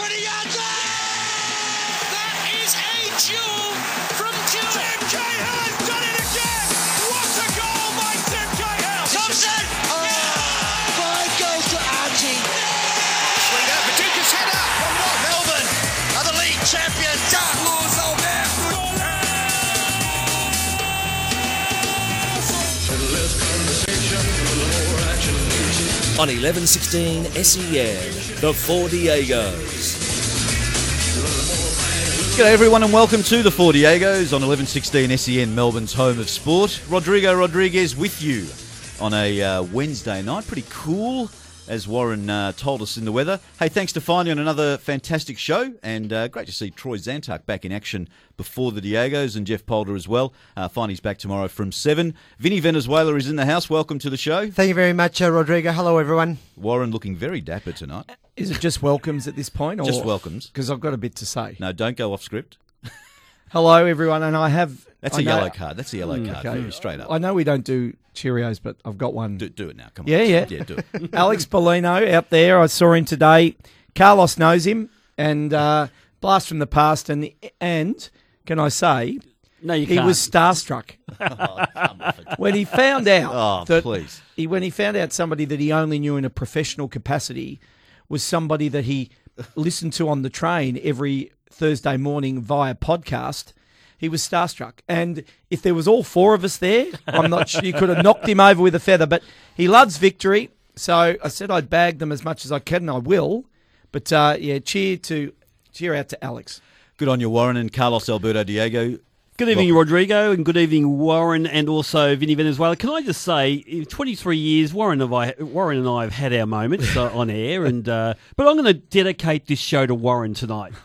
20 yards That is a jewel from Cahill done it again. What a goal by Tim Cahill. Thompson. Five goals to Archie. Swing out, header. Melbourne are the league champions. Of On 1116 SEN, the Four Diegos. G'day everyone and welcome to the Four Diegos on 1116 SEN, Melbourne's home of sport. Rodrigo Rodriguez with you on a uh, Wednesday night. Pretty cool, as Warren uh, told us in the weather. Hey, thanks to Finey on another fantastic show, and uh, great to see Troy Zantuck back in action before the Diegos and Jeff Polder as well. Uh, Finey's back tomorrow from 7. Vinny Venezuela is in the house. Welcome to the show. Thank you very much, uh, Rodrigo. Hello, everyone. Warren looking very dapper tonight. Is it just welcomes at this point? Or? Just welcomes. Because I've got a bit to say. No, don't go off script. Hello, everyone, and I have. That's I a know- yellow card. That's a yellow Mm, card. okay. for Straight up. I know we don't do Cheerios, but I've got one. Do, do it now. Come on. Yeah, yeah. Yeah, do it. Alex Bellino out there. I saw him today. Carlos knows him, and uh, blast from the past. And and can I say, No, you he can't. was starstruck when he found out Oh, that please. he when he found out somebody that he only knew in a professional capacity was somebody that he listened to on the train every Thursday morning via podcast. He was starstruck, and if there was all four of us there, I'm not sure you could have knocked him over with a feather. But he loves victory, so I said I'd bag them as much as I can, and I will. But uh, yeah, cheer to cheer out to Alex. Good on you, Warren and Carlos Alberto Diego. Good evening, Rodrigo, and good evening, Warren, and also Vinny Venezuela. Can I just say, in 23 years, Warren, have I, Warren and I have had our moments uh, on air, and uh, but I'm going to dedicate this show to Warren tonight.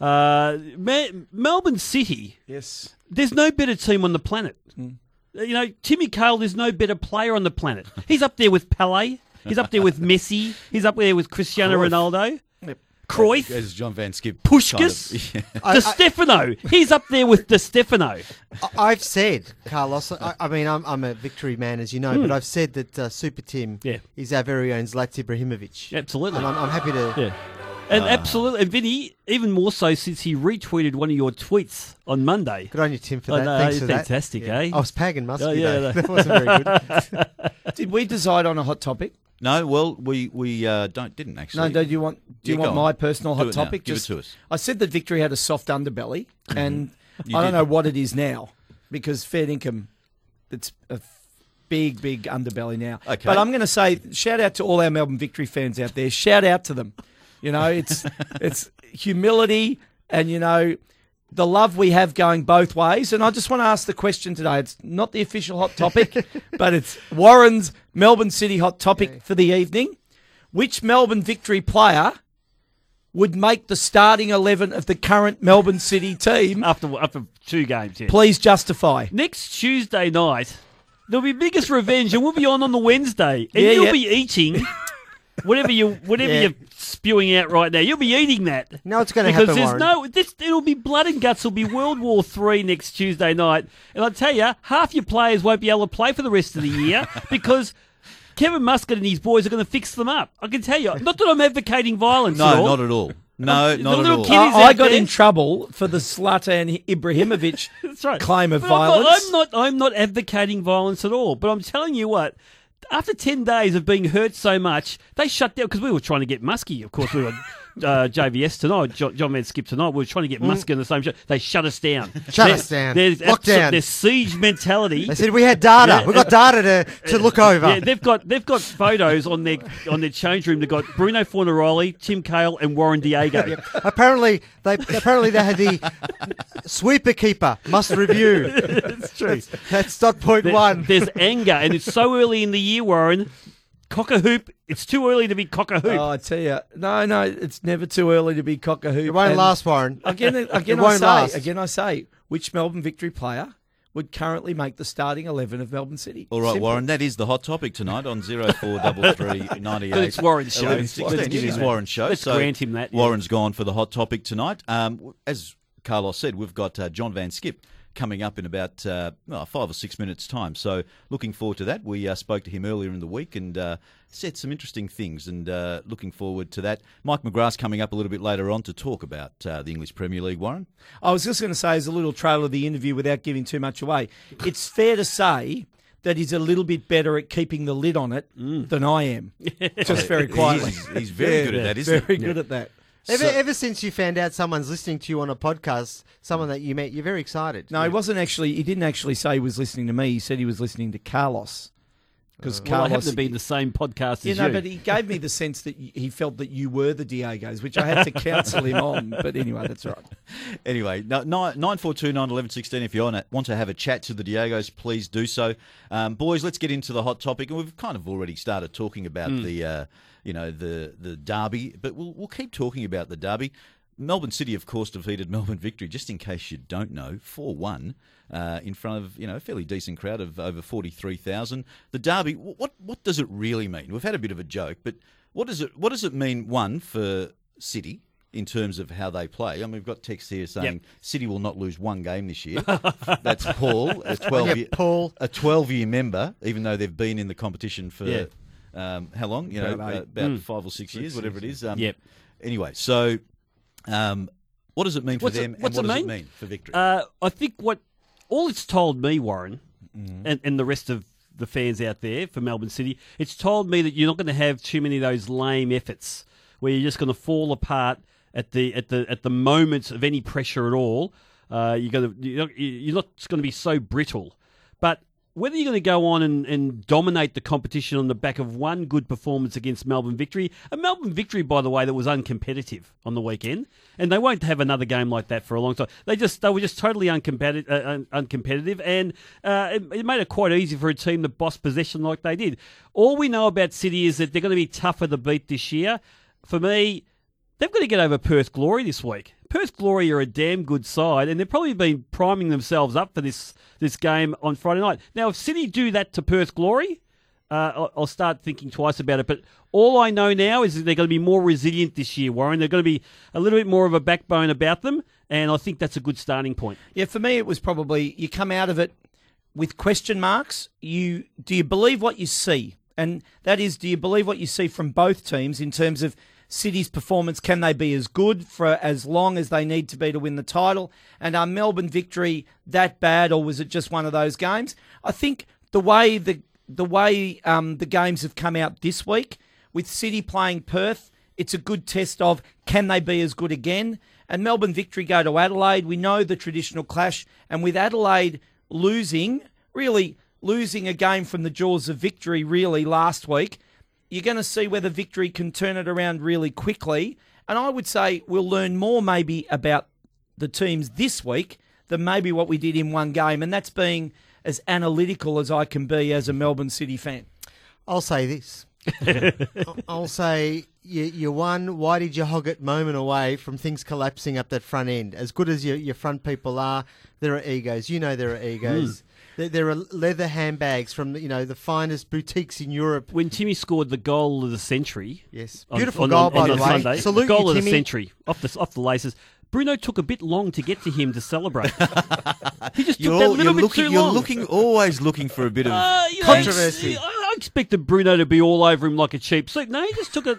Uh, Me- Melbourne City, Yes. there's no better team on the planet. Hmm. You know, Timmy Cahill, there's no better player on the planet. He's up there with Pele. He's up there with Messi. He's up there with Cristiano Cruyff. Ronaldo. Cruyff. As John Van Skip. Puskas, kind of- Di Stefano. He's up there with Di Stefano. I- I've said, Carlos, I, I mean, I'm, I'm a victory man, as you know, but I've said that uh, Super Tim Hmm. Yeah. is our very own Zlatan Ibrahimovic. Absolutely. And I'm, I'm happy to. Yeah. And absolutely, and Vinny, even more so since he retweeted one of your tweets on Monday. Good on you, Tim, for Oh, that. no, Thanks for fantastic, that. eh? I was pagan musky, Oh, yeah, though. no. That wasn't very good. Did we decide on a hot topic? No, well, we we uh, don't didn't actually. No, do you want do you Yeah, want my personal hot topic? Give it to us. I said that Victory had a soft underbelly, and You I don't did. know what it is now because fair income, it's a big, big underbelly now. Okay. But I'm going to say shout out to all our Melbourne Victory fans out there. Shout out to them. You know, it's it's humility and you know the love we have going both ways. And I just want to ask the question today. It's not the official hot topic, but it's Warren's Melbourne City hot topic for the evening. Which Melbourne Victory player would make the starting 11 of the current Melbourne City team? After after two games, yeah. Please justify. Next Tuesday night, there'll be biggest revenge, and we'll be on on the Wednesday, and Yeah, you'll yeah. be eating whatever you whatever Yeah. you're spewing out right now. You'll be eating that. No, it's gonna happen. because there's Warren. no. This it'll be blood and guts. It'll be World War Three next Tuesday night, and I tell you, half your players won't be able to play for the rest of the year because. Kevin Muscat and his boys are going to fix them up. I can tell you. Not that I'm advocating violence. at no, all. not at all. No, The not at all. kid- I, I got there. in trouble for the Zlatan Ibrahimovic right. claim of But I'm not- violence. I'm not, I'm not. advocating violence at all. But I'm telling you what. After ten days of being hurt so much, they shut down because we were trying to get Muskie. Of course, we were uh, JVS tonight. John, John van 't Schip tonight. We were trying to get Muskie in the same show. They shut us down. Shut us down. There's, Lockdown. There's siege mentality. They said we had data. Yeah. We've got data to, to look over. Yeah, they've got they've got photos on their on their change room. They've got Bruno Fornaroli, Tim Cahill, and Warren Diego. apparently, they apparently they had the sweeper keeper must review. It's true. That's dot point There- one. There's anger, and it's so early in the year, Warren. Cock a hoop. It's too early to be cock a hoop. Oh, I tell you, no, no, it's never too early to be cock a hoop. It won't And last, Warren. Again, again, It I won't say, last. again, I say, which Melbourne Victory player would currently make the starting eleven of Melbourne City? All right, Simple. Warren, that is the hot topic tonight on 043398. But it's Warren's show. 1116. Let's give him is that. Warren's show. Let's so grant him that, yeah. Warren's gone for the hot topic tonight. Um, as Carlos said, we've got uh, John van 't Schip coming up in about uh, well, five or six minutes' time. So looking forward to that. We uh, spoke to him earlier in the week and uh, said some interesting things, and uh, looking forward to that. Mike McGrath's coming up a little bit later on to talk about uh, the English Premier League. Warren. I was just going to say, as a little trailer of the interview without giving too much away, it's fair to say that he's a little bit better at keeping the lid on it than I am. Just very quietly. He's, he's very Yeah, good at that, isn't Very he? good at that. Ever, So- ever since you found out someone's listening to you on a podcast, someone that you met, you're very excited. No, he wasn't actually. He didn't actually say he was listening to me. He said he was listening to Carlos. Because Well, I Carlos, happen to be in the same podcast you as know, you. but he gave me the sense that he felt that you were the Diegos, which I had to counsel him on. But anyway, that's right. Anyway, nine nine four two nine eleven sixteen. If you want to, have a chat to the Diegos, please do so. Um, boys, let's get into the hot topic, and we've kind of already started talking about the, uh, you know, the the derby, but we'll we'll keep talking about the derby. Melbourne City, of course, defeated Melbourne Victory. Just in case you don't know, four one uh, in front of you know a fairly decent crowd of over forty three thousand. The derby. What what does it really mean? We've had a bit of a joke, but what does it what does it mean? One for City in terms of how they play. I mean, we've got text here saying Yep. City will not lose one game this year. That's Paul, a twelve year, Paul. a twelve year member, even though they've been in the competition for Yeah. um, how long? You know, About about five or six years, whatever it is. Um, Yep. Anyway, so um, what does it mean for What's it- them, what's and it what does mean? it mean for victory? Uh, I think what all it's told me, Warren, Mm-hmm. and, and the rest of the fans out there for Melbourne City, it's told me that you're not going to have too many of those lame efforts where you're just going to fall apart at the at the at the moments of any pressure at all. Uh, you're going to you're not, you're not going to be so brittle, but. Whether you're going to go on and, and dominate the competition on the back of one good performance against Melbourne Victory, a Melbourne Victory, by the way, that was uncompetitive on the weekend, and they won't have another game like that for a long time. They just they were just totally uncompetitive, uh, un- uncompetitive, and uh, it, it made it quite easy for a team to boss possession like they did. All we know about City is that they're going to be tougher to beat this year. For me, they've got to get over Perth Glory this week. Perth Glory are a damn good side, and they've probably been priming themselves up for this this game on Friday night. Now, if City do that to Perth Glory, uh, I'll, start thinking twice about it. But all I know now is they're going to be more resilient this year, Warren. They're going to be a little bit more of a backbone about them, and I think that's a good starting point. Yeah, for me, it was probably you come out of it with question marks. You do you believe what you see, and that is, do you believe what you see from both teams in terms of City's performance? Can they be as good for as long as they need to be to win the title? And are Melbourne victory that bad, or was it just one of those games? I think the way the the way um, the games have come out this week with City playing Perth, it's a good test of can they be as good again? And Melbourne victory go to Adelaide. We know the traditional clash, and with Adelaide losing, really losing a game from the jaws of victory, really last week, you're going to see whether victory can turn it around really quickly. And I would say we'll learn more maybe about the teams this week than maybe what we did in one game, and that's being as analytical as I can be as a Melbourne City fan. I'll say this. I'll say you, you won. Why did you hog it moment away from things collapsing up that front end? As good as your, your front people are, there are egos. You know there are egos. Hmm. There, there are leather handbags from you know the finest boutiques in Europe. When Timmy scored the goal of the century, Yes, beautiful on- goal on- by on the way. Sunday, Salute goal you, of the century off the off the laces. Bruno took a bit long to get to him to celebrate. he just took You're, that little you're bit looking, too you're looking, always looking for a bit of. Uh, you know, Controversy. I, I expected Bruno to be all over him like a cheap suit. No, he just took a,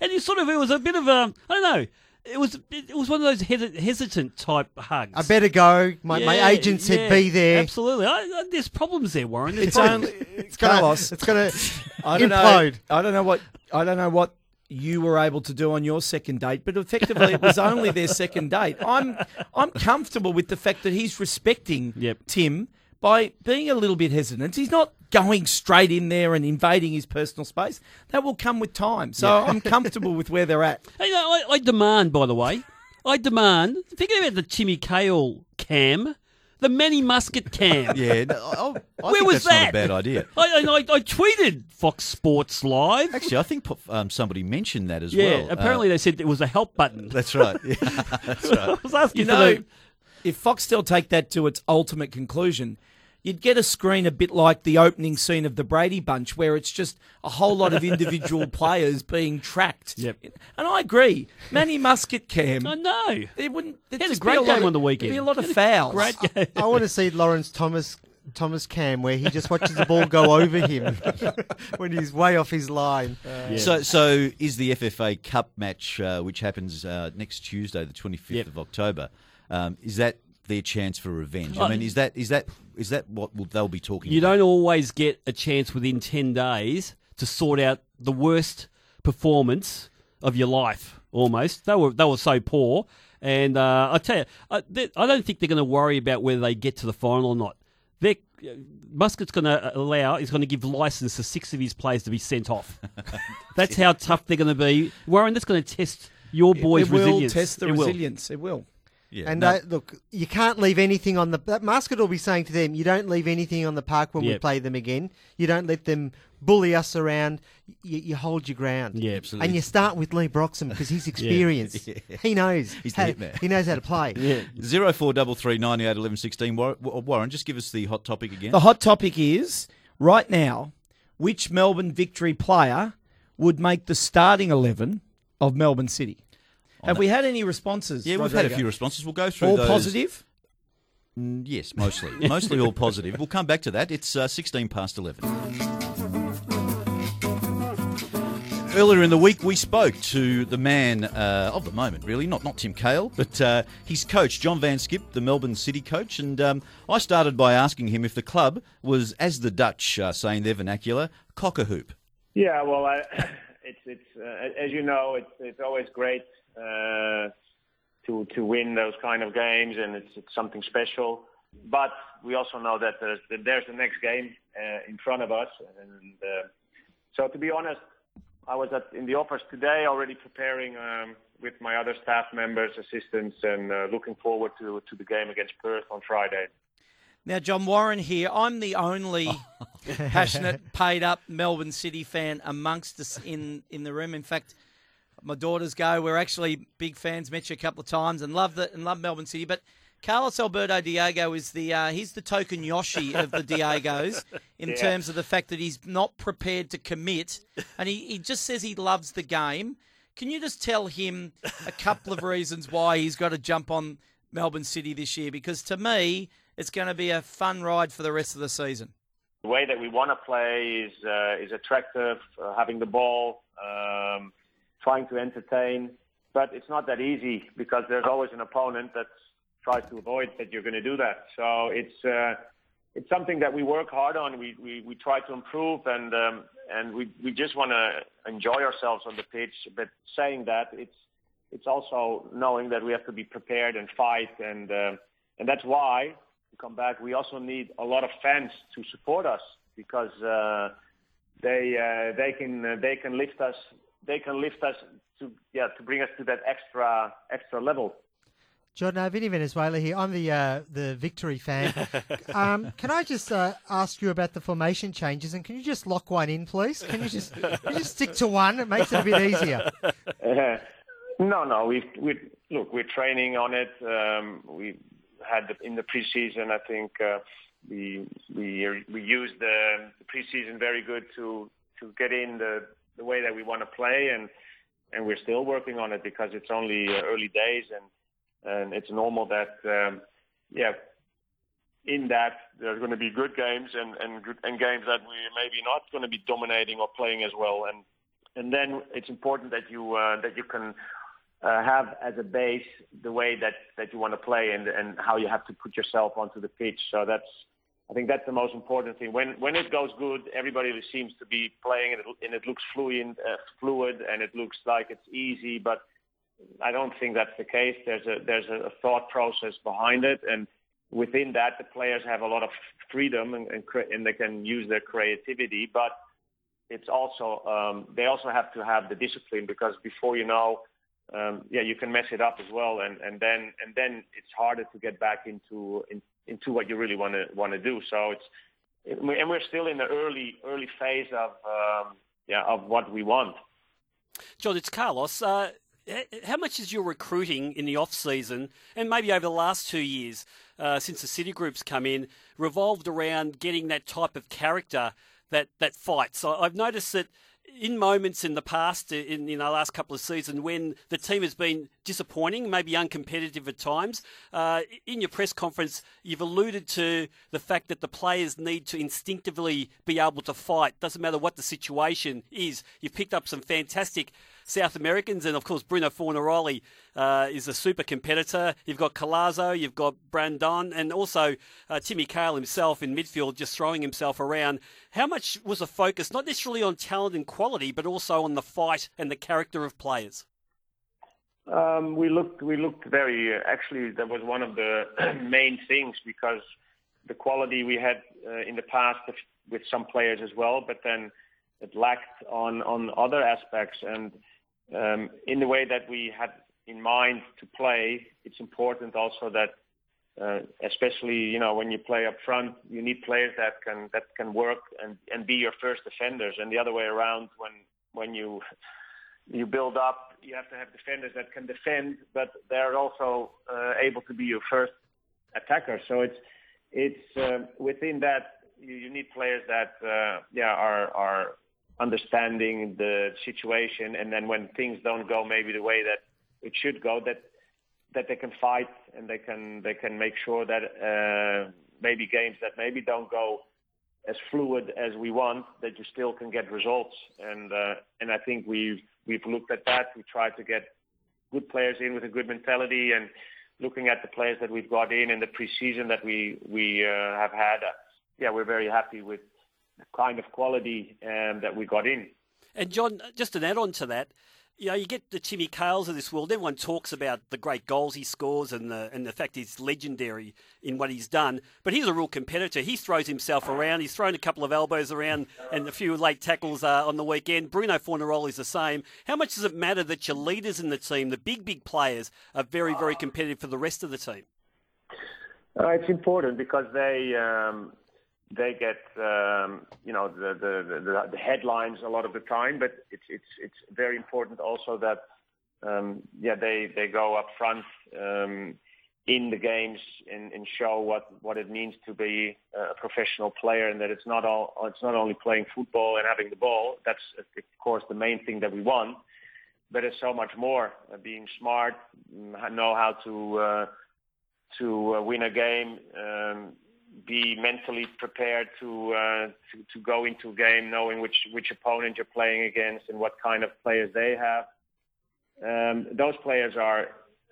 and he sort of it was a bit of a I don't know. It was it was one of those hesi- hesitant type hugs. I better go. My, my agent said yeah, be there. Absolutely, I, I, there's problems there, Warren. There's It's problems. only It's gonna, Carlos. It's gonna I don't implode. know. I don't know what I don't know what you were able to do on your second date, but effectively it was only their second date. I'm I'm comfortable with the fact that he's respecting Yep. Tim by being a little bit hesitant. He's not going straight in there and invading his personal space. That will come with time. So I'm comfortable with where they're at. Hey, I, I demand, by the way, I demand. Thinking about the Timmy Cahill cam, the Manny Muscat cam. yeah, no, I, I Where think was that's not that? a bad idea. I, I, I I tweeted Fox Sports Live. Actually, I think um, somebody mentioned that as yeah, well. apparently Uh, they said it was a help button. that's right. Yeah, that's right. I was asking You for know, the- if Foxtel take that to its ultimate conclusion, you'd get a screen a bit like the opening scene of the Brady Bunch, where it's just a whole lot of individual players being tracked. Yep. And I agree, Manny Muscat Cam. I know. It wouldn't. had a great be game of- on the weekend. There'd be a lot of fouls. Great game. I want to see Lawrence Thomas Thomas Cam where he just watches the ball go over him when he's way off his line. So, so is the FFA Cup match, uh, which happens uh, next Tuesday, the twenty fifth Yep. of October, um, is that their chance for revenge? I mean, is that is that is that what they'll be talking? About. You about? don't always get a chance within 10 days to sort out the worst performance of your life, almost. They were, they were so poor. And uh, I tell you, I, they- I don't think they're going to worry about whether they get to the final or not. They're, Muscat's going to allow, is going to give license to six of his players to be sent off. That's how tough they're going to be. Warren, that's going to test your boys' it will resilience. test the It will. resilience. It will. Yeah, And no. uh, look, you can't leave anything on the. That Muscat will be saying to them, you don't leave anything on the park when we play them again. You don't let them bully us around. You, you hold your ground. Yeah, absolutely. And you start with Leigh Broxham because he's experienced. He knows. He's the how, hitman. He knows how to play. Yeah. Zero four double three ninety eight eleven sixteen. Warren, Warren, just give us the hot topic again. The hot topic is right now, which Melbourne Victory player would make the starting eleven of Melbourne City? Have we had any responses? yeah, we've had a few responses. We'll go through All those. positive. Mm, Yes, mostly. mostly all positive. We'll come back to that. It's uh, 16 past 11. Earlier in the week, we spoke to the man uh, of the moment, really, not not Tim Cahill, but uh, his coach, John van 't Schip, the Melbourne City coach. And um, I started by asking him if the club was, as the Dutch uh, say in their vernacular, cock a hoop. Yeah, well, I, it's it's uh, as you know, it's it's always great uh, to to win those kind of games, and it's it's something special. But we also know that there's that there's the next game uh, in front of us, and uh, so to be honest, I was at in the office today already preparing um, with my other staff members, assistants, and uh, looking forward to to the game against Perth on Friday. Now, John Warren here. I'm the only passionate, paid up Melbourne City fan amongst us in, in the room. In fact, my daughters go. We're actually big fans. Met you a couple of times and love the and love Melbourne City. But Carlos Alberto Diego is the uh, he's the token Yoshi of the Diegos in Yeah. terms of the fact that he's not prepared to commit, and he, he just says he loves the game. Can you just tell him a couple of reasons why he's got to jump on Melbourne City this year? Because to me, it's going to be a fun ride for the rest of the season. the way that we want to play is uh, is attractive, uh, having the ball, um, trying to entertain. But it's not that easy because there's always an opponent that tries to avoid that you're going to do that. So it's uh, it's something that we work hard on. We we, we try to improve and um, and we we just want to enjoy ourselves on the pitch. But saying that, it's it's also knowing that we have to be prepared and fight and um and that's why to come back we also need a lot of fans to support us because uh, they uh, they can uh, they can lift us they can lift us to yeah to bring us to that extra extra level. John, uh, Vinny Venezuela here. I'm the uh, the victory fan. um, can I just uh, ask you about the formation changes, and can you just lock one in, please? Can you just can you just stick to one? It makes it a bit easier. Uh, no, no. We we look. We're training on it. Um, we had in the preseason. I think uh, we we we used the, the preseason very good to to get in the the way that we want to play, and and we're still working on it because it's only uh, early days, and and it's normal that um, yeah. In that, there's going to be good games and and good, and games that we maybe not going to be dominating or playing as well, and and then it's important that you uh, that you can uh, have as a base the way that, that you want to play and and how you have to put yourself onto the pitch. So that's I think that's the most important thing. When when it goes good, everybody seems to be playing and it, and it looks fluid, uh, fluid, and it looks like it's easy. But I don't think that's the case. There's a there's a thought process behind it, and within that, the players have a lot of freedom and and, cre- and they can use their creativity, but it's also um, they also have to have the discipline because before you know, um, yeah, you can mess it up as well, and, and then and then it's harder to get back into in, into what you really want to want to do. So it's and we're still in the early early phase of um, yeah of what we want. John, it's Carlos. Uh, how much is your recruiting in the off season and maybe over the last two years uh, since the City Group's come in revolved around getting that type of character that that fights? I've noticed that in moments in the past, in, in last couple of seasons, when the team has been disappointing, maybe uncompetitive at times, uh, in your press conference, you've alluded to the fact that the players need to instinctively be able to fight. Doesn't matter what the situation is. You've picked up some fantastic South Americans, and of course Bruno Fornaroli uh, is a super competitor. You've got Colazo, you've got Brandon, and also uh, Timmy Cahill himself in midfield, just throwing himself around. How much was a focus, not necessarily on talent and quality, but also on the fight and the character of players? Um, we looked we looked very actually that was one of the main things because the quality we had uh, in the past with some players as well, but then it lacked on on other aspects and um, in the way that we had in mind to play, it's important also that, uh, especially you know when you play up front, you need players that can that can work and, and be your first defenders, and the other way around when when you you build up, you have to have defenders that can defend, but they're also uh, able to be your first attacker. So it's it's uh, within that you, you need players that uh, yeah are are understanding the situation, and then when things don't go maybe the way that it should go, that that they can fight and they can they can make sure that uh, maybe games that maybe don't go as fluid as we want, that you still can get results. And uh, and I think we've we've looked at that. We tried to get good players in with a good mentality, and looking at the players that we've got in and the preseason that we we uh, have had. Uh, yeah, we're very happy with kind of quality um, that we got in. And John, just an add on to that, you know, you get the Timmy Cahills of this world. Everyone talks about the great goals he scores and the and the fact he's legendary in what he's done. But he's a real competitor. He throws himself around. He's thrown a couple of elbows around and a few late tackles uh, on the weekend. Bruno Fornaroli is the same. How much does it matter that your leaders in the team, the big big players, are very very competitive for the rest of the team? Uh, it's important because they. Um they get um, you know the, the, the, the headlines a lot of the time, but it's it's it's very important also that um, yeah they, they go up front um, in the games and, and show what, what it means to be a professional player and that it's not all it's not only playing football and having the ball. That's of course the main thing that we want, but it's so much more. Uh, being smart, know how to uh, to uh, win a game. Um, be mentally prepared to, uh, to to go into a game knowing which which opponent you're playing against and what kind of players they have. Um, those players are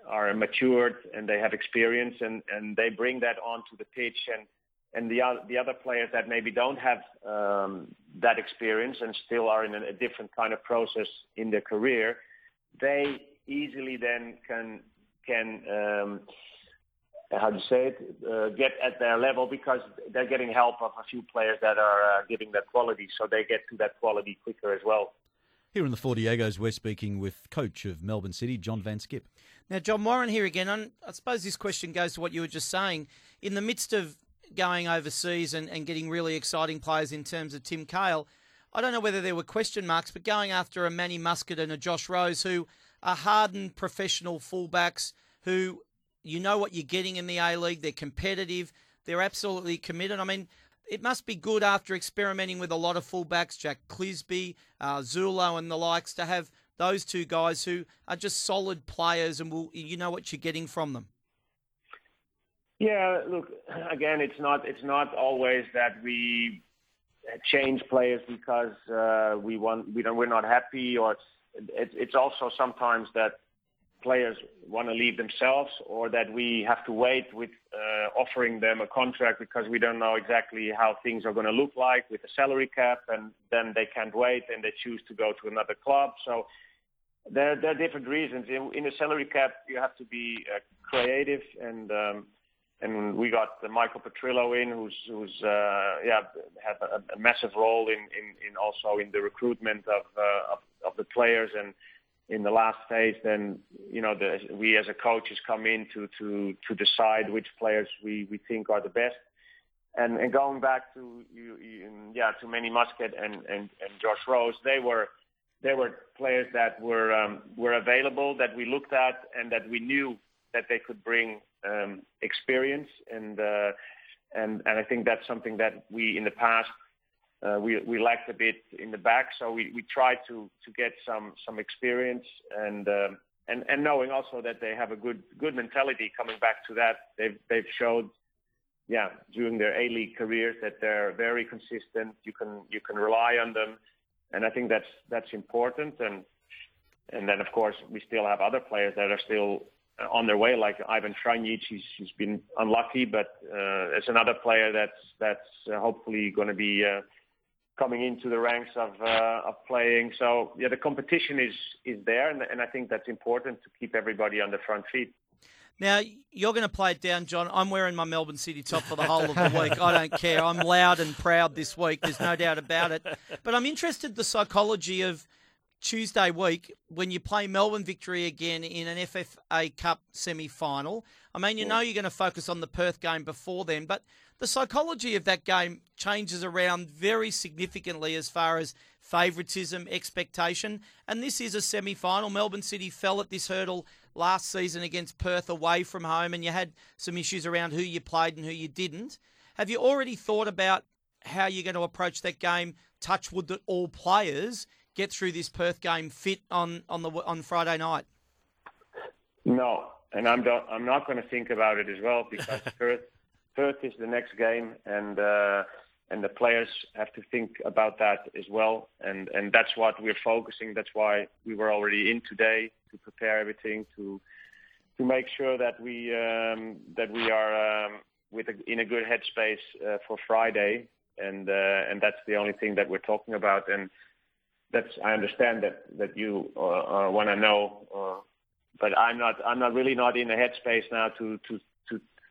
are matured and they have experience and, and they bring that onto the pitch and and the other the other players that maybe don't have um, that experience and still are in a, a different kind of process in their career, they easily then can can um, how do you say it, uh, get at their level because they're getting help of a few players that are uh, giving that quality, so they get to that quality quicker as well. Here in the Four Diegos, we're speaking with coach of Melbourne City, John van 't Schip. Now, John Warren here again. I suppose this question goes to what you were just saying. In the midst of going overseas and, and getting really exciting players in terms of Tim Cahill, I don't know whether there were question marks, but going after a Manny Muscat and a Josh Rose, who are hardened professional fullbacks who you know what you're getting in the A League. They're competitive. They're absolutely committed. I mean, it must be good after experimenting with a lot of fullbacks, Jack Clisby, uh, Zulo, and the likes, to have those two guys who are just solid players, and will you know what you're getting from them. Yeah, look, again, it's not it's not always that we change players because uh, we want we don't we're not happy, or it's, it's also sometimes that players want to leave themselves or that we have to wait with uh, offering them a contract because we don't know exactly how things are going to look like with the salary cap and then they can't wait and they choose to go to another club. So there, there are different reasons. In, in a salary cap, you have to be uh, creative and um, and we got Michael Petrillo in, who's who's uh, yeah had a, a massive role in, in, in also in the recruitment of, uh, of of the players and in the last phase, then you know the, we as a coaches come in to to to decide which players we we think are the best. And and going back to you, you yeah to Manny Muscat and and and Josh Rose, they were they were players that were um, were available that we looked at and that we knew that they could bring um, experience and uh, and and I think that's something that we in the past uh, we we lacked a bit in the back. So we, we tried to to get some some experience and. Um, and, and knowing also that they have a good good mentality coming back to that they've they've showed yeah during their A League careers that they're very consistent you can you can rely on them and I think that's that's important and and then of course we still have other players that are still on their way, like Ivan Franjic. He's, he's been unlucky, but uh, there's another player that's that's uh, hopefully going to be uh, coming into the ranks of uh, of playing. So yeah, the competition is is there, and, and I think that's important to keep everybody on the front feet. Now you're going to play it down, John. I'm wearing my Melbourne City top for the whole of the week. I don't care. I'm loud and proud this week. There's no doubt about it. But I'm interested the psychology of Tuesday week when you play Melbourne Victory again in an FFA Cup semi final. I mean, you know you're going to focus on the Perth game before then, but the psychology of that game changes around very significantly as far as favouritism, expectation. And this is a semi final. Melbourne City fell at this hurdle last season against Perth away from home, and you had some issues around who you played and who you didn't. Have you already thought about how you're going to approach that game? Touch wood that all players get through this Perth game fit on on the on Friday night? No, and I'm not, I'm not going to think about it as well because Perth Perth is the next game, and uh, and the players have to think about that as well, and and that's what we're focusing. That's why we were already in today to prepare everything to to make sure that we um, that we are um, with a, in a good headspace uh, for Friday, and uh, and that's the only thing that we're talking about, and that's I understand that that you uh, uh, want to know, uh, but I'm not I'm not really not in the headspace now to to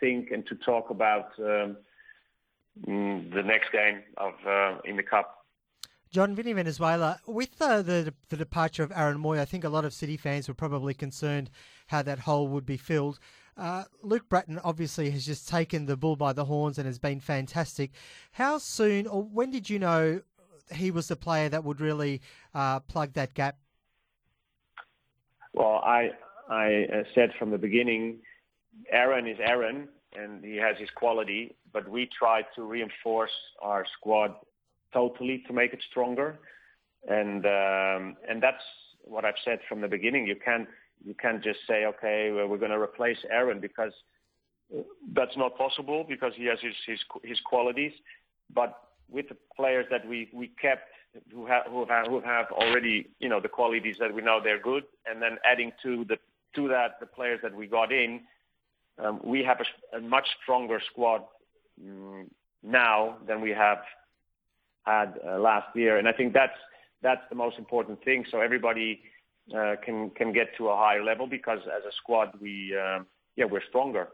think and to talk about um, mm, the next game of uh, in the cup. John Vinny Venezuela, with the, the the departure of Aaron Mooy, I think a lot of City fans were probably concerned how that hole would be filled. Uh, Luke Brattan obviously has just taken the bull by the horns and has been fantastic. How soon, or when did you know he was the player that would really uh, plug that gap? Well, I I uh, said from the beginning, Aaron is Aaron, and he has his quality. But we try to reinforce our squad totally to make it stronger, and um, and that's what I've said from the beginning. You can't you can't just say okay, well, we're going to replace Aaron because that's not possible because he has his his, his qualities. But with the players that we, we kept who have, who have who have already you know the qualities that we know they're good, and then adding to the to that the players that we got in, um, we have a, a, much stronger squad um, now than we have had uh, last year, and I think that's that's the most important thing. So everybody uh, can can get to a higher level because as a squad we uh, yeah we're stronger.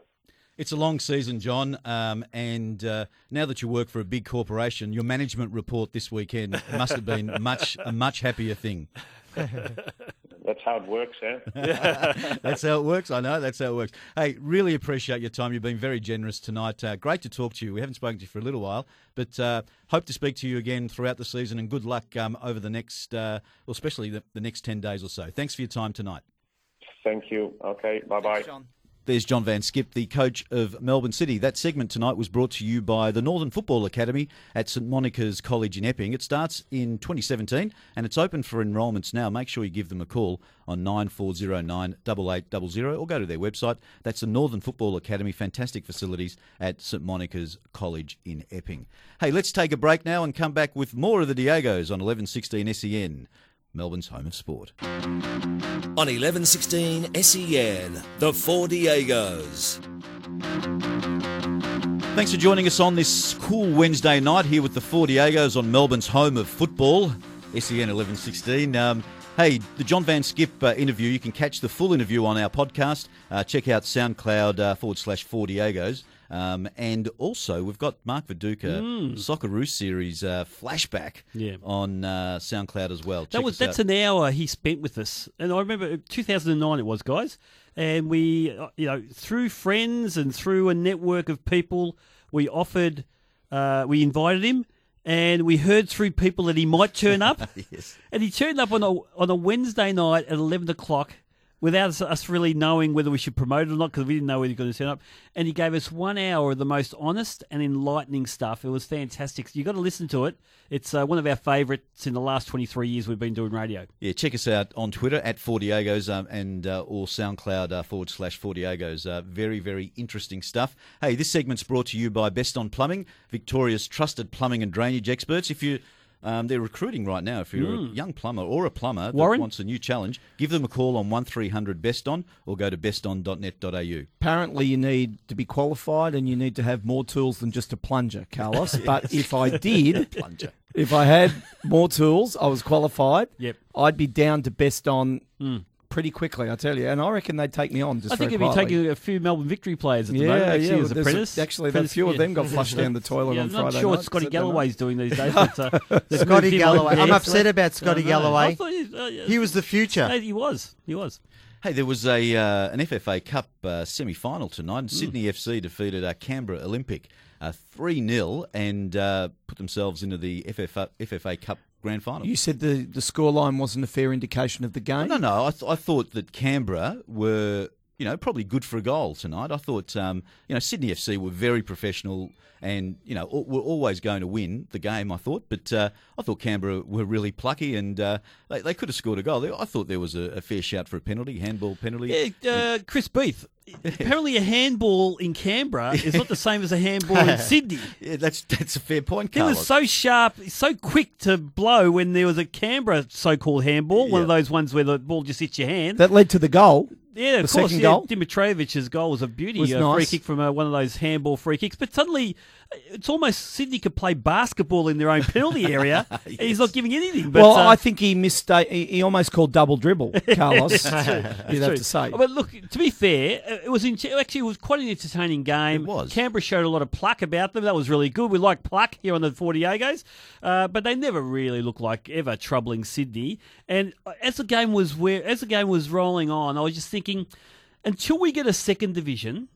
It's a long season, John, um, and uh, now that you work for a big corporation, your management report this weekend must have been much a much happier thing. That's how it works, eh? that's how it works. I know. That's how it works. Hey, really appreciate your time. You've been very generous tonight. Uh, great to talk to you. We haven't spoken to you for a little while, but uh, hope to speak to you again throughout the season. And good luck um, over the next, uh, well, especially the, the, next ten days or so. Thanks for your time tonight. Thank you. Okay. Bye bye. There's John van 't Schip, the coach of Melbourne City. That segment tonight was brought to you by the Northern Football Academy at St Monica's College in Epping. It starts in 2017 and it's open for enrolments now. Make sure you give them a call on 9409 8800 or go to their website. That's the Northern Football Academy. Fantastic facilities at St Monica's College in Epping. Hey, let's take a break now and come back with more of the Diegos on 1116 SEN. Melbourne's home of sport. On 1116 SEN, the Four Diegos. Thanks for joining us on this cool Wednesday night here with the Four Diegos on Melbourne's home of football, SEN 1116. Um, Hey, the John van 't Schip uh, interview, you can catch the full interview on our podcast. Uh, check out SoundCloud uh, forward slash Four Diegos. Um, and also, we've got Mark Viduka mm. Socceroo series uh, flashback yeah. on uh, SoundCloud as well. Check that was that's out. an hour he spent with us, and I remember 2009 it was, guys. And we, uh, you know, through friends and through a network of people, we offered, uh, we invited him, and we heard through people that he might turn up. Yes. And he turned up on a on a Wednesday night at eleven o'clock, without us, really knowing whether we should promote it or not, because we didn't know whether he was going to turn up. And he gave us one hour of the most honest and enlightening stuff. It was fantastic. You've got to listen to it. It's uh, one of our favourites in the last twenty three years we've been doing radio. Yeah, check us out on Twitter at Fordiegos um, and uh, or SoundCloud uh, forward slash Fordiegos. Uh, very, very interesting stuff. Hey, this segment's brought to you by Beston Plumbing, Victoria's trusted plumbing and drainage experts. If you um, they're recruiting right now. If you're a young plumber or a plumber that Warren? wants a new challenge, give them a call on 1300 Beston or go to beston.net.au. Apparently, you need to be qualified and you need to have more tools than just a plunger, Carlos. But if I did, Plunger. if I had more tools, I was qualified. Yep. I'd be down to Beston pretty quickly, I tell you. And I reckon they'd take me on. Just I think very he'd be taking a few Melbourne Victory players at the Yeah, moment, actually, yeah. as well, there's a- apprentice. actually, a Apprentice, few of them got flushed down the toilet Yeah, on I'm not Friday sure night. what Scotty so don't know. Galloway's doing these days. But, uh, Scotty Galloway. I'm upset about Scotty I know. I Galloway. he, uh, yeah. He was the future. He was. He was. Hey, there was a uh, an FFA Cup uh, semi final tonight. Sydney FC defeated uh, Canberra Olympic uh, 3 0 and uh, put themselves into the FFA, FFA Cup grand final. You said the, the scoreline wasn't a fair indication of the game. No, no. I, th- I thought that Canberra were, you know, probably good for a goal tonight. I thought, um, you know, Sydney FC were very professional and, you know, were always going to win the game, I thought. But uh, I thought Canberra were really plucky and uh, they, they could have scored a goal. I thought there was a, a fair shout for a penalty, handball penalty. Yeah, uh, Chris Beath. Apparently, a handball in Canberra is not the same as a handball in Sydney. Yeah, that's that's a fair point, He Carlos. was so sharp, so quick to blow when there was a Canberra so-called handball, one of Yeah. those ones where the ball just hits your hand. That led to the goal. yeah, of the course. second yeah, goal? Dimitrovic's goal was a beauty, Was a free nice. kick from uh, one of those handball free kicks. But suddenly, it's almost Sydney could play basketball in their own penalty area. and he's not giving anything. But, well, uh, I think he missed. A, he, he almost called double dribble, Carlos. you'd have to say. But look, to be fair, it was in, actually it was quite an entertaining game. It was. Canberra showed a lot of pluck about them. That was really good. We like pluck here on the Four Diegos, uh, but they never really looked like ever troubling Sydney. And as the game was where as the game was rolling on, I was just thinking, until we get a second division,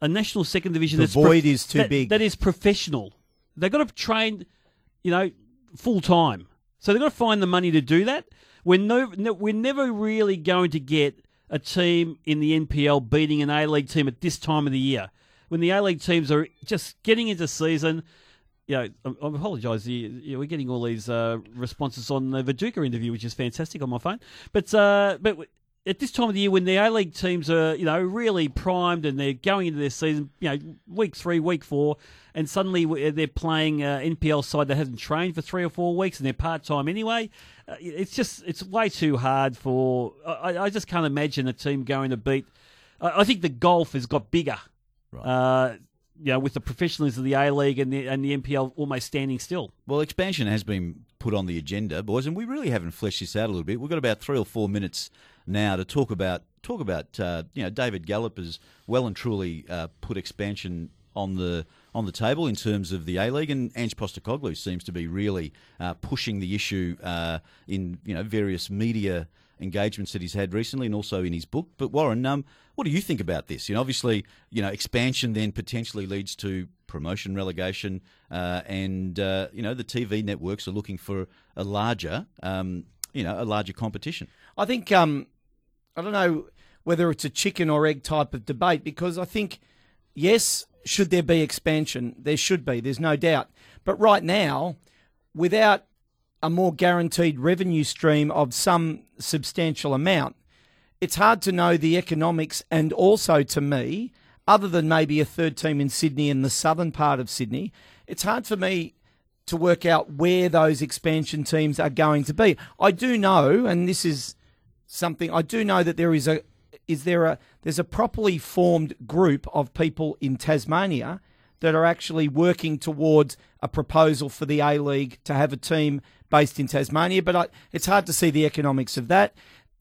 a national second division, The that's void is too that- big. That is professional. They've got to train, you know, full time. So they've got to find the money to do that. We're no, no, we're never really going to get a team in the NPL beating an A League team at this time of the year. When the A League teams are just getting into season, you know, I, I apologise. You, you, we're getting all these uh, responses on the Viduka interview, which is fantastic on my phone. But uh, but at this time of the year, when the A League teams are you know really primed and they're going into their season, you know, week three, week four, and suddenly they're playing uh, NPL side that hasn't trained for three or four weeks and they're part time anyway. Uh, it's just it's way too hard for. I, I just can't imagine a team going to beat. I think the golf has got bigger. Uh, you know, with the professionalism of the A League and the and the NPL almost standing still. Well, expansion has been put on the agenda, boys, and we really haven't fleshed this out a little bit. We've got about three or four minutes now to talk about talk about. Uh, you know, David Gallop has well and truly uh, put expansion on the on the table in terms of the A League, and Ange Postecoglou seems to be really uh, pushing the issue uh, in you know various media engagements that he's had recently, and also in his book. But Warren, um, what do you think about this? You know, obviously, you know, expansion then potentially leads to promotion, relegation, uh, and uh, you know the TV networks are looking for a larger, um, you know, a larger competition. I think um, I don't know whether it's a chicken or egg type of debate because I think yes, should there be expansion? There should be. There's no doubt. But right now, without a more guaranteed revenue stream of some substantial amount, it's hard to know the economics. And also, to me, other than maybe a third team in Sydney in the southern part of Sydney, it's hard for me to work out where those expansion teams are going to be. I do know, and this is something I do know that there is a is there a there's a properly formed group of people in Tasmania that are actually working towards a proposal for the A League to have a team based in Tasmania, but I, it's hard to see the economics of that.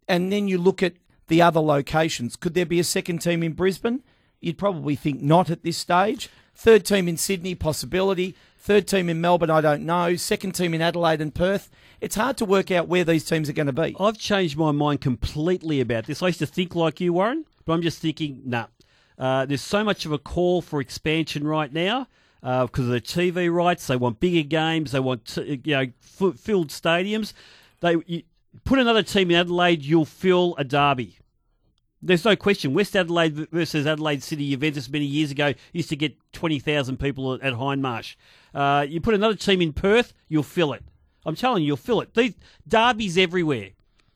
And then you look at the other locations. Could there be a second team in Brisbane? You'd probably think not at this stage. Third team in Sydney, possibility. Third team in Melbourne, I don't know. Second team in Adelaide and Perth. It's hard to work out where these teams are going to be. I've changed my mind completely about this. I used to think like you, Warren, but I'm just thinking, nah. Uh, there's so much of a call for expansion right now. because of the TV rights. They want bigger games. They want t- you know f- filled stadiums. They you, put another team in Adelaide, you'll fill a derby. There's no question. West Adelaide versus Adelaide City Juventus many years ago used to get 20,000 people at Hindmarsh. Uh, you put another team in Perth, you'll fill it. I'm telling you, you'll fill it. These derbies everywhere.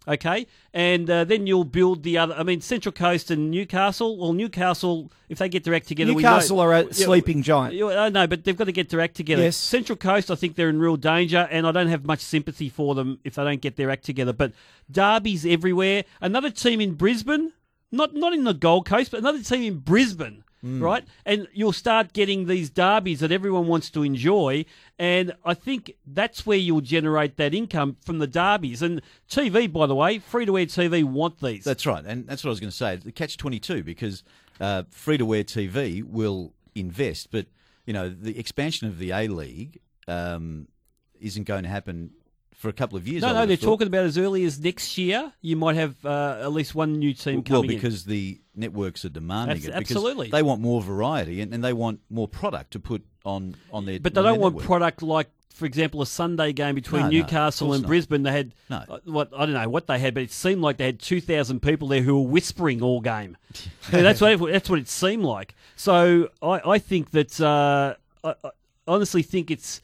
Okay, and uh, then you'll build the other. I mean, Central Coast and Newcastle. Well, Newcastle, if they get their act together, we know- Newcastle are a Yeah, sleeping giant. yeah, I know, but they've got to get their act together. Yes. Central Coast, I think they're in real danger, and I don't have much sympathy for them if they don't get their act together. But derbies everywhere. Another team in Brisbane, not not in the Gold Coast, but another team in Brisbane, right? And you'll start getting these derbies that everyone wants to enjoy, and I think that's where you'll generate that income from the derbies. And TV, by the way, free to air TV want these. That's right, and that's what I was going to say. The catch twenty two because uh, free to air TV will invest, but you know the expansion of the A League um, isn't going to happen for a couple of years. No, no, they're thought. talking about as early as next year. You might have uh, at least one new team Well, coming in. because the networks are demanding Abs- it. Because absolutely. they want more variety and, and they want more product to put on on their. But they don't want network. product like, for example, a Sunday game between No, no, Newcastle course and. Brisbane. They had No. uh, what I don't know what they had, but it seemed like they had two thousand people there who were whispering all game. Yeah, that's what that's what it seemed like. So I, I think that uh, I, I honestly think it's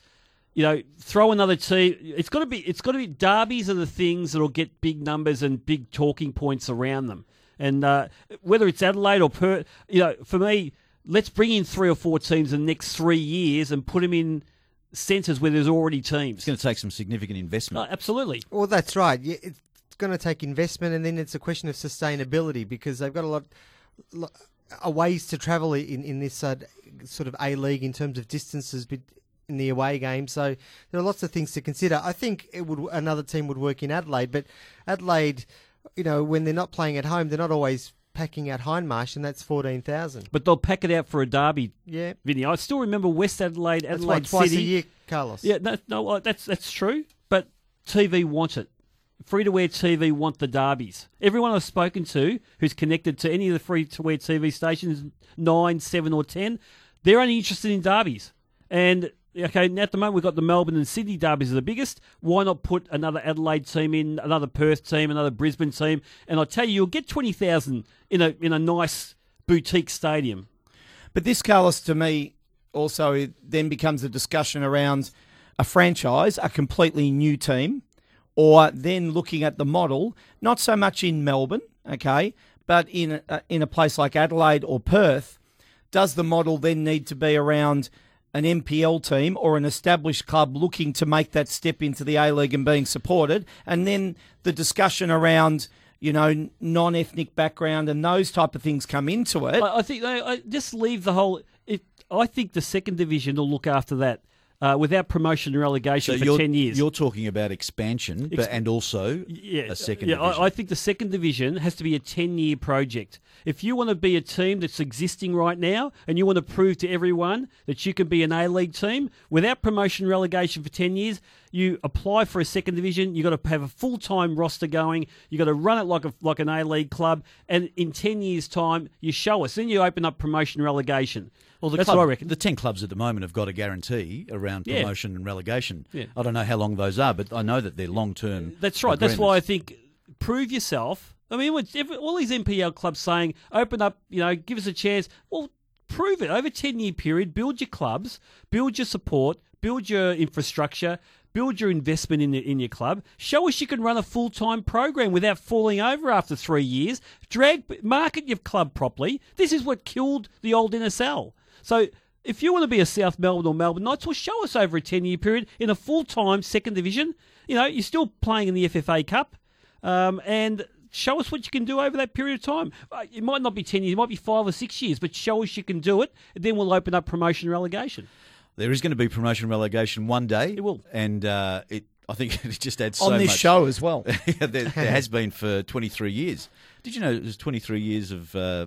you know throw another team. It's got to be it's got to be derbies are the things that'll get big numbers and big talking points around them. And uh, whether it's Adelaide or Perth, you know, for me, let's bring in three or four teams in the next three years and put them in centres where there's already teams. It's going to take some significant investment. Oh, absolutely. Well, that's right. It's going to take investment, and then it's a question of sustainability because they've got a lot, lot a ways to travel in in this uh, sort of A League in terms of distances bet- in the away game. So there are lots of things to consider. I think it would another team would work in Adelaide, but Adelaide, you know, when they're not playing at home, they're not always packing out Hindmarsh, and that's fourteen thousand. But they'll pack it out for a derby, Yeah, Vinny. I still remember West Adelaide, that's Adelaide like twice City. a year, Carlos. Yeah, no, no, that's that's true. But TV want it. Free to air TV want the derbies. Everyone I've spoken to who's connected to any of the free to air TV stations, nine, seven, or ten, they're only interested in derbies. And okay, now at the moment we've got the Melbourne and Sydney derbies are the biggest. Why not put another Adelaide team in, another Perth team, another Brisbane team? And I tell you, you'll get twenty thousand in a in a nice boutique stadium. But this, Carlos, to me, also then becomes a discussion around a franchise, a completely new team, or then looking at the model, not so much in Melbourne, okay, but in a, in a place like Adelaide or Perth. Does the model then need to be around an NPL team or an established club looking to make that step into the A League and being supported? And then the discussion around, you know, non ethnic background and those type of things come into it. I, I think I, I just leave the whole. It, I think the second division will look after that uh, without promotion and relegation So for you're, ten years. you're talking about expansion, but, and also yeah, a second yeah. division. I, I think the second division has to be a ten-year project. If you want to be a team that's existing right now, and you want to prove to everyone that you can be an A-league team without promotion and relegation for ten years, you apply for a second division. you've got to have a full-time roster going. you've got to run it like a like an A-league club, and in ten years' time, you show us. Then you open up promotion and relegation. Well, the that's club, what I reckon. The ten clubs at the moment have got a guarantee around Yeah. promotion and relegation. Yeah. I don't know how long those are, but I know that they're long term. Uh, that's right. That's why I think prove yourself. I mean, all these NPL clubs saying open up, you know, give us a chance. Well, prove it over a ten year period. Build your clubs, build your support, build your infrastructure, build your investment in, the, in your club. Show us you can run a full time program without falling over after three years. Drag market your club properly. This is what killed the old NSL. So. If you want to be a South Melbourne or Melbourne Knights, well, show us over a 10 year period in a full time second division. You know, you're still playing in the FFA Cup um, and show us what you can do over that period of time. Uh, It might not be 10 years, it might be five or six years, but show us you can do it. And then we'll open up promotion and relegation. There is going to be promotion and relegation one day. It will. and uh, it. I think it just adds so on this much. show as well. There, there has been for 23 years. Did you know it was 23 years of uh,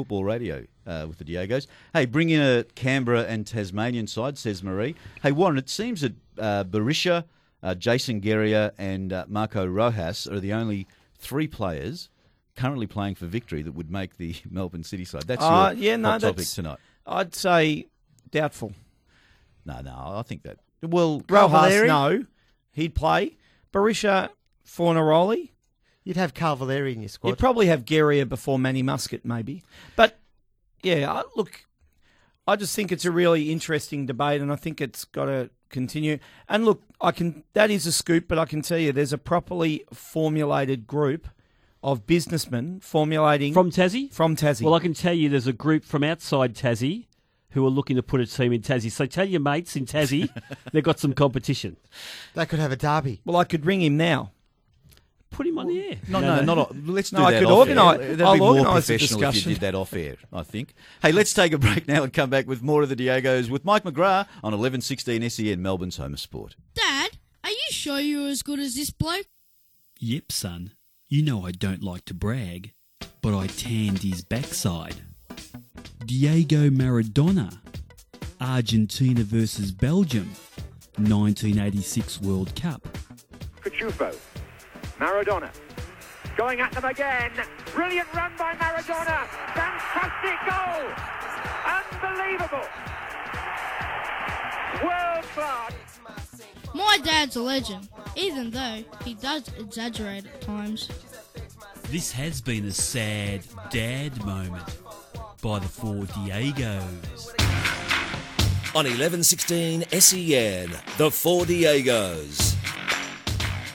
football radio uh, with the Diegos? Hey, bring in a Canberra and Tasmanian side, says Marie. Hey, Warren, it seems that uh, Berisha, uh, Jason Geria, and uh, Marco Rojas are the only three players currently playing for victory that would make the Melbourne City side. That's Uh, your yeah, no, hot topic that's- tonight. I'd say doubtful. No, no, I think that. Well, Rojas, Carl Valeri? no, he'd play. Berisha, Fornaroli. You'd have Carl Valeri in your squad. You'd probably have Geria before Manny Muscat, maybe. But yeah, I, look, I just think it's a really interesting debate, and I think it's got to continue. And look, I can that is a scoop, but I can tell you, there's a properly formulated group of businessmen formulating From Tassie? from Tassie. Well, I can tell you there's a group from outside Tassie who are looking to put a team in Tassie. So tell your mates in Tassie they've got some competition. they could have a derby. well, I could ring him now. Put him on the air. No, no, not. o- Let's do No, I could off organise- air. That'd I'll be more organise the professional if you discussion. did that off air. I think. Hey, let's take a break now and come back with more of the Diegos with Mike McGrath on eleven sixteen SEN Melbourne's home of sport. Dad, are you sure you're as good as this bloke? Yep, son. You know I don't like to brag, but I tanned his backside. Diego Maradona. Argentina versus Belgium. 1986 World Cup. Cuchufo. Maradona. Going at them again. Brilliant run by Maradona. Fantastic goal. Unbelievable. World class. My dad's a legend, even though he does exaggerate at times. This has been a sad dad moment by the four Diegos. On 1116 SEN, the Four Diegos.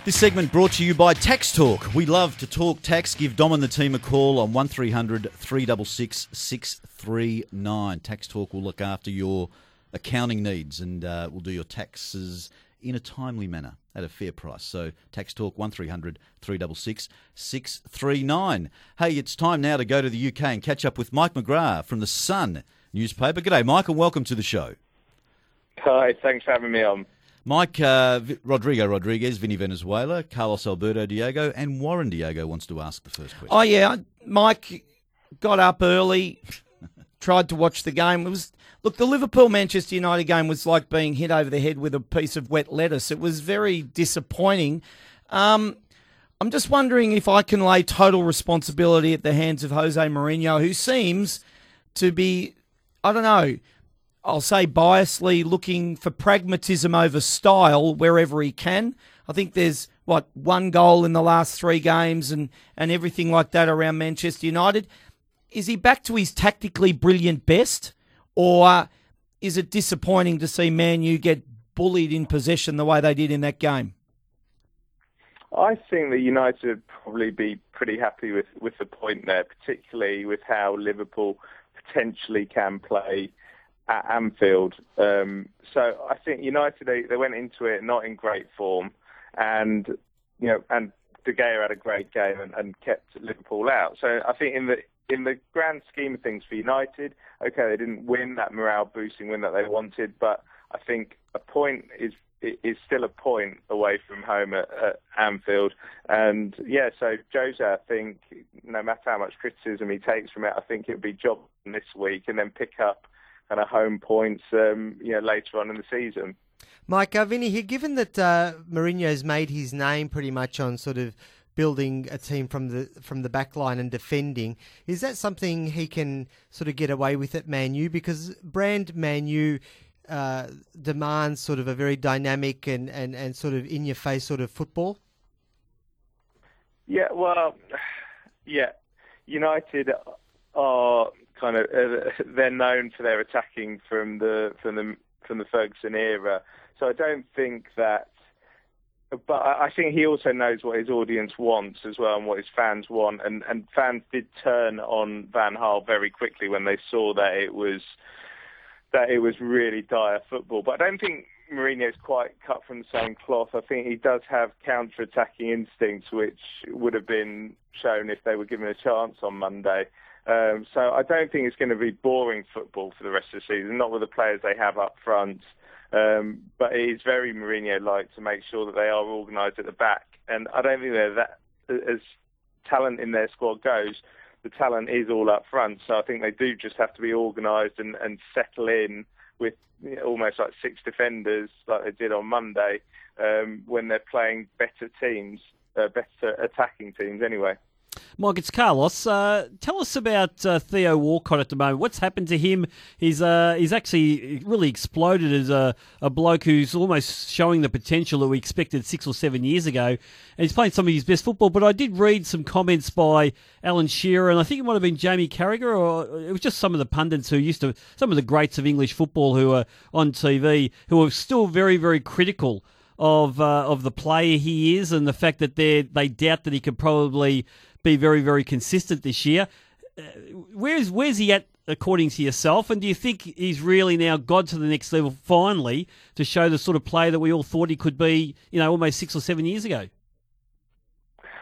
This segment brought to you by Tax Talk. We love to talk tax. Give Dom and the team a call on 1300 366 639. Tax Talk will look after your accounting needs and uh, will do your taxes in a timely manner at a fair price. So Tax Talk 1300 366 639. Hey, it's time now to go to the UK and catch up with Mike McGrath from the Sun newspaper. G'day, Mike, and welcome to the show. Hi, thanks for having me on. Mike, uh, Rodrigo Rodriguez, Vinny Venezuela, Carlos Alberto Diego, and Warren Diego wants to ask the first question. Oh yeah, Mike got up early, tried to watch the game. It was look the Liverpool Manchester United game was like being hit over the head with a piece of wet lettuce. It was very disappointing. Um, I'm just wondering if I can lay total responsibility at the hands of Jose Mourinho, who seems to be, I don't know, I'll say biasly looking for pragmatism over style wherever he can. I think there's what one goal in the last three games and and everything like that around Manchester United. Is he back to his tactically brilliant best, or is it disappointing to see Man U get bullied in possession the way they did in that game? I think that United would probably be pretty happy with, with the point there, particularly with how Liverpool potentially can play at Anfield. Um, so I think United they, they went into it not in great form, and you know, and De Gea had a great game and, and kept Liverpool out. So I think in the in the grand scheme of things for United, okay, they didn't win that morale boosting win that they wanted, but I think a point is is still a point away from home at, at Anfield. And yeah, so Jose, I think no matter how much criticism he takes from it, I think it would be job this week and then pick up kind of home points, um, you know, later on in the season. Mike, uh, Vinny, here, given that uh, Mourinho's made his name pretty much on sort of building a team from the from the back line and defending, is that something he can sort of get away with at Man U? Because brand Man U uh, demands sort of a very dynamic and, and, and sort of in your face sort of football. Yeah, well, yeah, United are kind of uh, they're known for their attacking from the from the from the Ferguson era. So I don't think that. But I think he also knows what his audience wants as well and what his fans want. And, and fans did turn on Van Gaal very quickly when they saw that it was that it was really dire football. But I don't think Mourinho's quite cut from the same cloth. I think he does have counter-attacking instincts, which would have been shown if they were given a chance on Monday. Um, so I don't think it's going to be boring football for the rest of the season, not with the players they have up front. Um, but it is very Mourinho-like to make sure that they are organised at the back. And I don't think they're that, as talent in their squad goes, the talent is all up front. So I think they do just have to be organised and, and settle in with you know, almost like six defenders like they did on Monday um, when they're playing better teams, uh, better attacking teams anyway. Mike, it's Carlos. Uh, tell us about uh, Theo Walcott at the moment. What's happened to him? He's uh, he's actually really exploded as a, a bloke who's almost showing the potential that we expected six or seven years ago. And he's playing some of his best football. But I did read some comments by Alan Shearer, and I think it might have been Jamie Carragher, or it was just some of the pundits who used to, some of the greats of English football who are on TV, who are still very, very critical of uh, of the player he is and the fact that they they doubt that he could probably be very very consistent this year. Uh, where's where's he at according to yourself? And do you think he's really now got to the next level finally to show the sort of player that we all thought he could be? You know, almost six or seven years ago.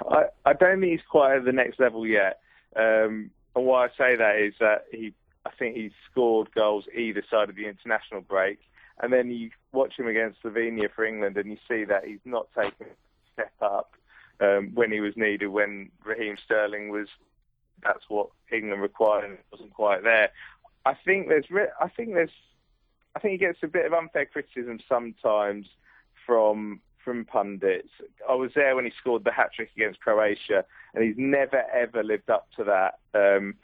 I, I don't think he's quite at the next level yet. Um, and why I say that is that he, I think he's scored goals either side of the international break, and then you watch him against Slovenia for England, and you see that he's not taken a step up um, when he was needed. When Raheem Sterling was, that's what England required, and it wasn't quite there. I think there's, I think there's, I think he gets a bit of unfair criticism sometimes from from pundits. I was there when he scored the hat trick against Croatia, and he's never ever lived up to that. Um,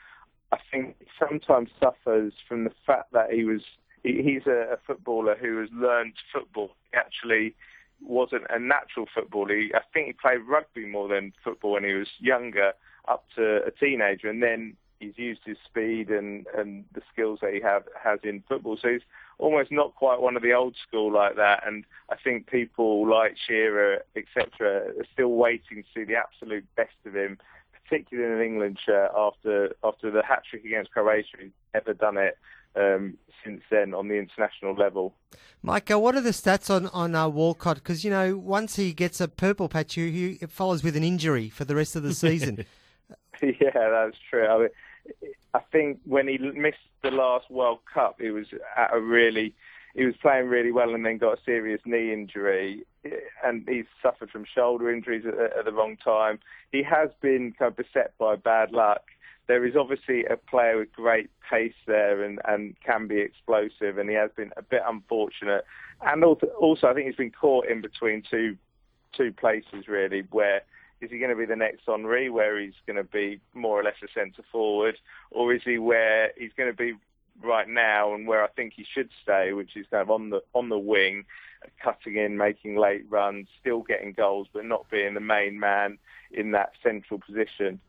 I think he sometimes suffers from the fact that he was he, he's a, a footballer who has learned football. He actually wasn't a natural footballer. I think he played rugby more than football when he was younger, up to a teenager, and then he's used his speed and, and the skills that he have has in football. So he's almost not quite one of the old school like that. And I think people like Shearer, etc., are still waiting to see the absolute best of him, particularly in an England shirt after after the hat trick against Croatia. He's never done it um, since then on the international level. Micah, what are the stats on on uh, Walcott? Because you know, once he gets a purple patch, he, he it follows with an injury for the rest of the season. yeah, that's true. I, mean, I think when he missed the last World Cup, he was at a really, he was playing really well, and then got a serious knee injury, and he's suffered from shoulder injuries at, at the wrong time. He has been kind of beset by bad luck. There is obviously a player with great pace there and, and can be explosive, and he has been a bit unfortunate. And also, I think he's been caught in between two two places really, where is he going to be the next Henry, where he's going to be more or less a centre forward, or is he where he's going to be right now and where I think he should stay, which is kind of on the on the wing, cutting in, making late runs, still getting goals, but not being the main man in that central position.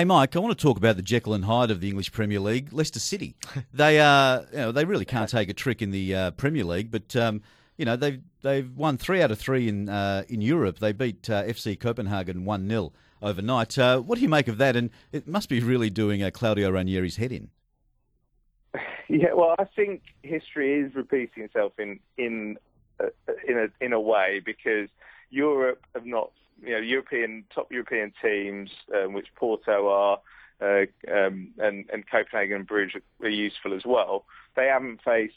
Hey, Mike, I want to talk about the Jekyll and Hyde of the English Premier League, Leicester City. They, uh, you know, they really can't take a trick in the uh, Premier League, but um, you know they've they've won three out of three in uh, in Europe. They beat uh, FC Copenhagen one 0 overnight. Uh, what do you make of that? And it must be really doing Claudio Ranieri's head in. Yeah, well, I think history is repeating itself in in in a in a way because Europe have not you know European top European teams, um, which Porto are. Uh, um, and, and Copenhagen and Bruges are useful as well. They haven't faced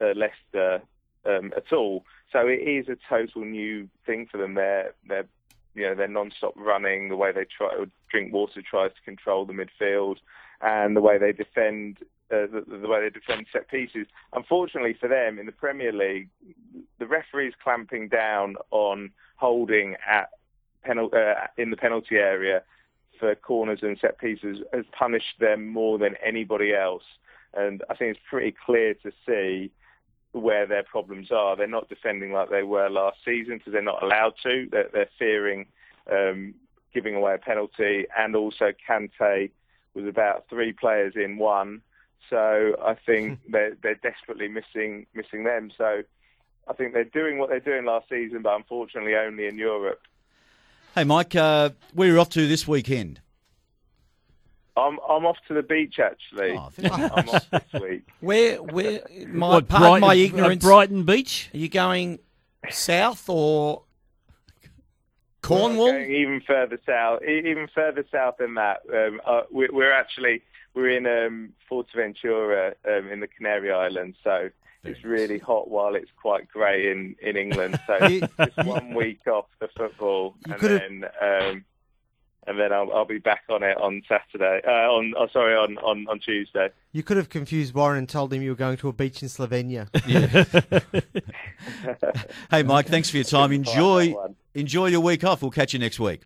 uh, Leicester um, at all, so it is a total new thing for them. They're they're you know they're non-stop running. The way they try Drinkwater tries to control the midfield, and the way they defend uh, the, the, way they defend set pieces. Unfortunately for them, in the Premier League, the referees clamping down on holding at penal- uh, in the penalty area for corners and set pieces has punished them more than anybody else. And I think it's pretty clear to see where their problems are. They're not defending like they were last season because they're not allowed to. They're, they're fearing um, giving away a penalty, and also Kante was about three players in one. So I think they're, they're desperately missing missing them. So I think they're doing what they're doing last season, but unfortunately only in Europe. Hey, Mike, uh, where are you off to this weekend? I'm I'm off to the beach actually. Oh, I'm off this week. Where, where, my, What, pardon Brighton- my uh, ignorance. Brighton Beach? Are you going south or Cornwall? going even further south, e- even further south than that. Um, uh, we're, we're actually we're in um, Fuerteventura um, in the Canary Islands, so it's really hot while it's quite grey in, in England. So You- just one week off the football, and then um, and then I'll, I'll be back on it on Saturday. Uh, on oh, sorry, on, on, on Tuesday. You could have confused Warren and told him you were going to a beach in Slovenia. Hey, Mike, thanks for your time. Enjoy enjoy your week off. We'll catch you next week.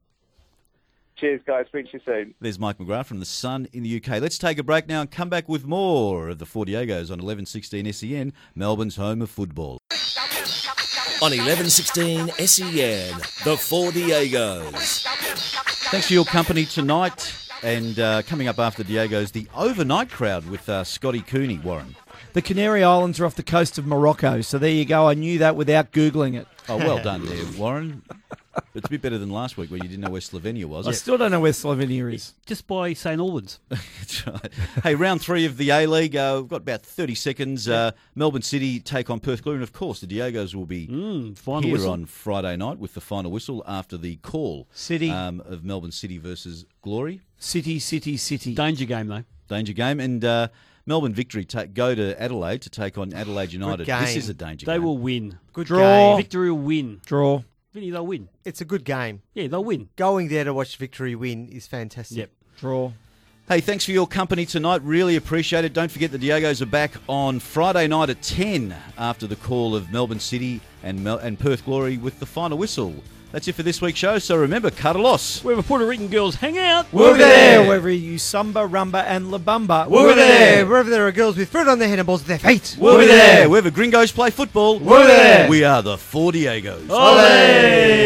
Cheers, guys. Speak to you soon. There's Mike McGrath from The Sun in the UK. Let's take a break now and come back with more of the Four Diegos on 1116 SEN, Melbourne's home of football. On 1116 SEN, the Four Diegos. Thanks for your company tonight. And uh, coming up after Diegos, the overnight crowd with uh, Scotty Cooney, Warren. The Canary Islands are off the coast of Morocco, so there you go. I knew that without googling it. Oh, well done there, Warren. It's a bit better than last week where you didn't know where Slovenia was. I still don't know where Slovenia is. Just by St Albans. That's right. Hey, round three of the A League. Uh, we've got about 30 seconds. Uh, Melbourne City take on Perth Glory. And of course, the Diegos will be Mm, final here whistle. on Friday night with the final whistle after the call City. um, of Melbourne City versus Glory. City, City, City. Danger game, though. Danger game. And uh, Melbourne Victory ta- go to Adelaide to take on Adelaide United. This game. is a danger game. They game. will win. Good Draw. game. Victory will win. Draw. Vinny, they'll win. It's a good game. Yeah, they'll win. Going there to watch Victory win is fantastic. Yep. Draw. Hey, thanks for your company tonight. Really appreciate it. Don't forget the Diegos are back on Friday night at 10 after the call of Melbourne City and, Mel- and Perth Glory with the final whistle. That's it for this week's show. So remember, cut a loss. Where the Puerto Rican girls hang out. We'll be there. Wherever you samba, rumba, and la bamba. We'll be there. Wherever there are girls with fruit on their head and balls at their feet. We'll be there. Wherever gringos play football, We'll be there. We are the Four Diegos. Olé!